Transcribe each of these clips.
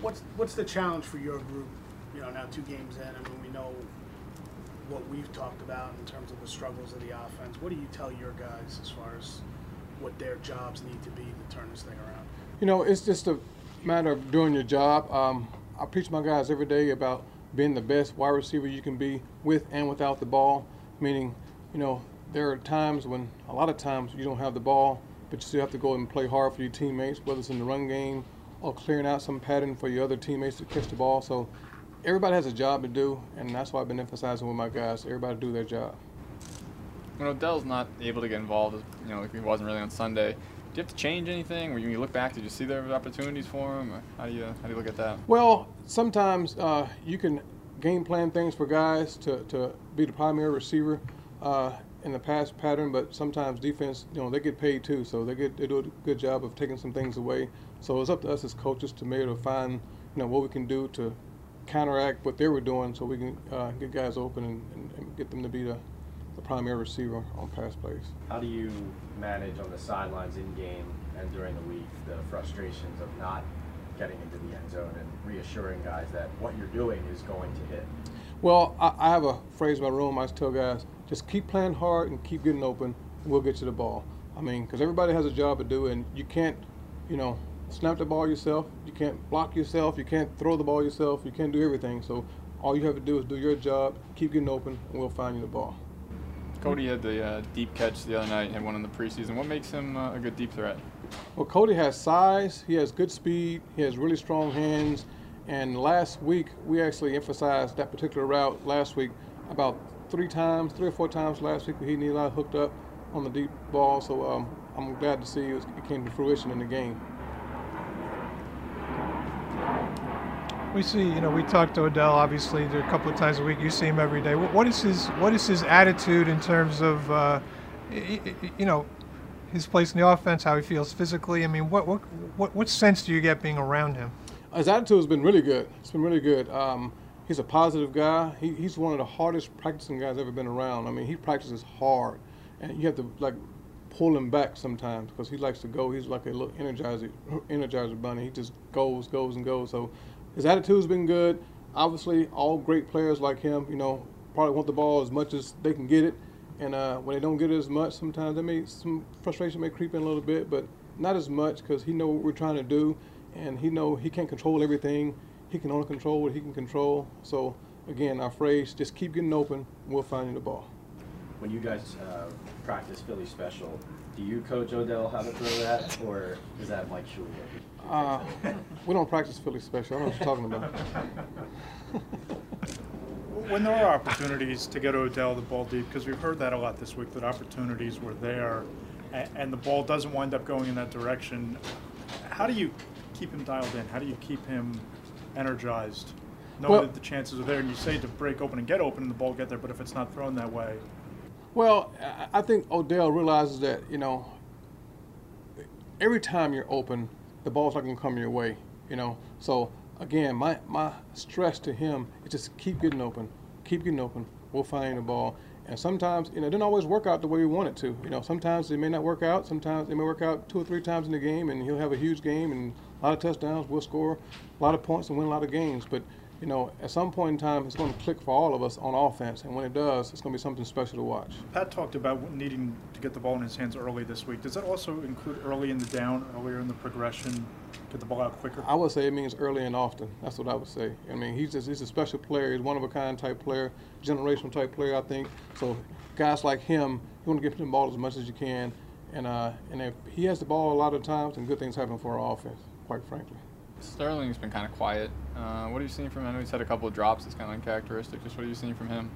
What's what's the challenge for your group? You know, now two games in. I mean, we know what we've talked about in terms of the struggles of the offense. What do you tell your guys as far as what their jobs need to be to turn this thing around? You know, it's just a matter of doing your job. Um, I preach my guys every day about being the best wide receiver you can be with and without the ball. Meaning, you know, there are times when a lot of times you don't have the ball, but you still have to go and play hard for your teammates, whether it's in the run game or clearing out some pattern for your other teammates to catch the ball. So everybody has a job to do, and that's why I've been emphasizing with my guys. Everybody do their job. When Odell's not able to get involved, you know, like he wasn't really on Sunday, do you have to change anything? When you look back, did you see there were opportunities for him? Or how do you how do you look at that? Well, sometimes uh, you can game plan things for guys to, to be the primary receiver uh, in the pass pattern, but sometimes defense, you know, they get paid too, so they get they do a good job of taking some things away. So it's up to us as coaches to be able to find, you know, what we can do to counteract what they were doing, so we can uh, get guys open and, and, and get them to be the, the primary receiver on pass plays. How do you manage on the sidelines in game and during the week the frustrations of not getting into the end zone and reassuring guys that what you're doing is going to hit? Well, I, I have a phrase in my room. I tell guys, just keep playing hard and keep getting open. And we'll get you the ball. I mean, because everybody has a job to do, and you can't, you know, snap the ball yourself. You can't block yourself. You can't throw the ball yourself. You can't do everything. So all you have to do is do your job, keep getting open, and we'll find you the ball. Cody had the uh, deep catch the other night, had one in the preseason. What makes him uh, a good deep threat? Well, Cody has size, he has good speed, he has really strong hands. And last week, we actually emphasized that particular route last week about three times, three or four times last week. He and Eli hooked up on the deep ball. So um, I'm glad to see it, came to fruition in the game. We see, you know, we talk to Odell obviously a couple of times a week. You see him every day. What is his What is his attitude in terms of, uh, you know, his place in the offense, how he feels physically? I mean, what what what, what sense do you get being around him? His attitude has been really good. It's been really good. Um, he's a positive guy. He, he's one of the hardest practicing guys I've ever been around. I mean, he practices hard, and you have to like pull him back sometimes because he likes to go. He's like a little energizer energizer bunny. He just goes, goes, and goes. So his attitude's been good. Obviously, all great players like him, you know, probably want the ball as much as they can get it. And uh, when they don't get it as much, sometimes they may some frustration may creep in a little bit, but not as much because he know what we're trying to do, and he know he can't control everything. He can only control what he can control. So again, our phrase: just keep getting open. We'll find you the ball. When you guys uh, practice Philly special, do you coach Odell how to throw that, or is that Mike Shula? Uh, we don't practice Philly special. I don't know what you're talking about. when there are opportunities to get Odell the ball deep, because we've heard that a lot this week, that opportunities were there, and, and the ball doesn't wind up going in that direction. How do you keep him dialed in? How do you keep him energized, knowing Well- that the chances are there? And you say to break open and get open, and the ball get there, but if it's not thrown that way, Well, I- think Odell realizes that you know every time you're open, the ball's not gonna come your way. You know, so again, my my stress to him is just keep getting open, keep getting open. We'll find the ball. And sometimes, you know, it didn't always work out the way we want it to. You know, sometimes it may not work out. Sometimes it may work out two or three times in the game, and he'll have a huge game and a lot of touchdowns. We'll score a lot of points and win a lot of games. But you know, at some point in time, it's going to click for all of us on offense. And when it does, it's going to be something special to watch. Pat talked about needing to get the ball in his hands early this week. Does that also include early in the down, earlier in the progression, get the ball out quicker? I would say it means early and often. That's what I would say. I mean, he's just he's a special player. He's one of a kind type player, generational type player. I think so. Guys like him, you want to give him the ball as much as you can, and uh, and if he has the ball a lot of times, then good things happen for our offense. Quite frankly. Sterling's been kind of quiet. Uh, what are you seeing from him? I know he's had a couple of drops. It's kind of uncharacteristic. Just what are you seeing from him?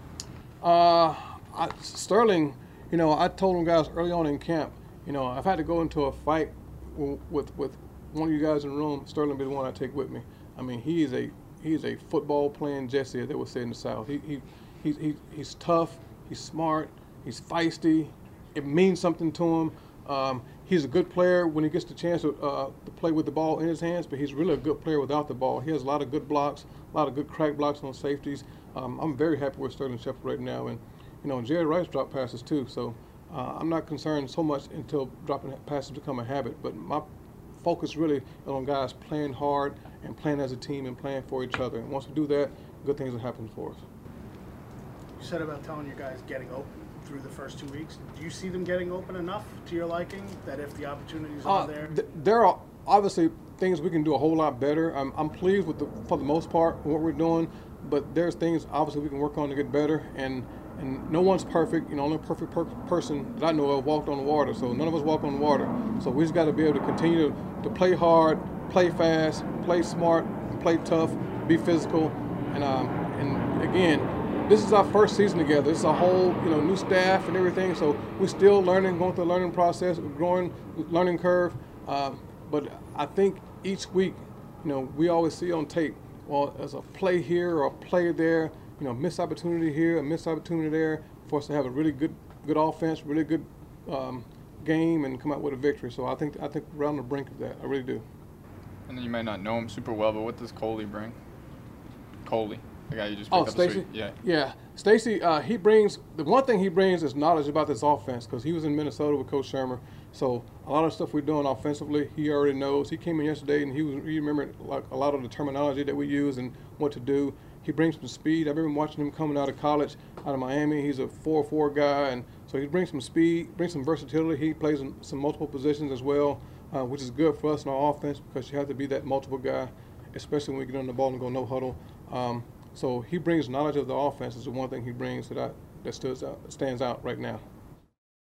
Uh, I, Sterling, you know, I told him guys early on in camp, you know, if I had to go into a fight with with one of you guys in the room, Sterling be the one I take with me. I mean, he is a he is a football playing Jesse, as they would say in the South. He he, he, he he's tough, he's smart, he's feisty. It means something to him. Um, he's a good player when he gets the chance to, uh, to play with the ball in his hands, but he's really a good player without the ball. He has a lot of good blocks, a lot of good crack blocks on safeties. Um, I'm very happy with Sterling Shepard right now, and you know Jerry Rice dropped passes too, so uh, I'm not concerned so much until dropping passes become a habit. But my focus really is on guys playing hard and playing as a team and playing for each other. And once we do that, good things will happen for us. You said about telling your guys getting open through the first two weeks. Do you see them getting open enough to your liking that if the opportunities are Uh, there? th- there are obviously things we can do a whole lot better. I'm, I'm pleased with the, for the most part, what we're doing, but there's things obviously we can work on to get better. And and no one's perfect. You know, only perfect per- person that I know of walked on the water. So none of us walk on the water. So we just got to be able to continue to, to play hard, play fast, play smart, play tough, be physical, and um, and again, this is our first season together. It's a whole, you know, new staff and everything. So we're still learning, going through the learning process, growing, learning curve. Um, but I think each week, you know, we always see on tape, well, as a play here or a play there, you know, missed opportunity here, a missed opportunity there, for us to have a really good, good offense, really good um, game, and come out with a victory. So I think I think we're on the brink of that. I really do. And you might not know him super well, but what does Coley bring? Coley, the guy you just Oh, up this week. Stacy. Yeah. Yeah, Stacy. Uh, he brings the one thing he brings is knowledge about this offense because he was in Minnesota with Coach Shurmur. So a lot of stuff we're doing offensively, he already knows. He came in yesterday and he was he remembered like a lot of the terminology that we use and what to do. He brings some speed. I've been watching him coming out of college, out of Miami. He's a 4-4 guy, and so he brings some speed, brings some versatility. He plays in some multiple positions as well, uh, which is good for us in our offense because you have to be that multiple guy, especially when we get on the ball and go no huddle. Um, so he brings knowledge of the offense is the one thing he brings that I, that stands out stands out right now.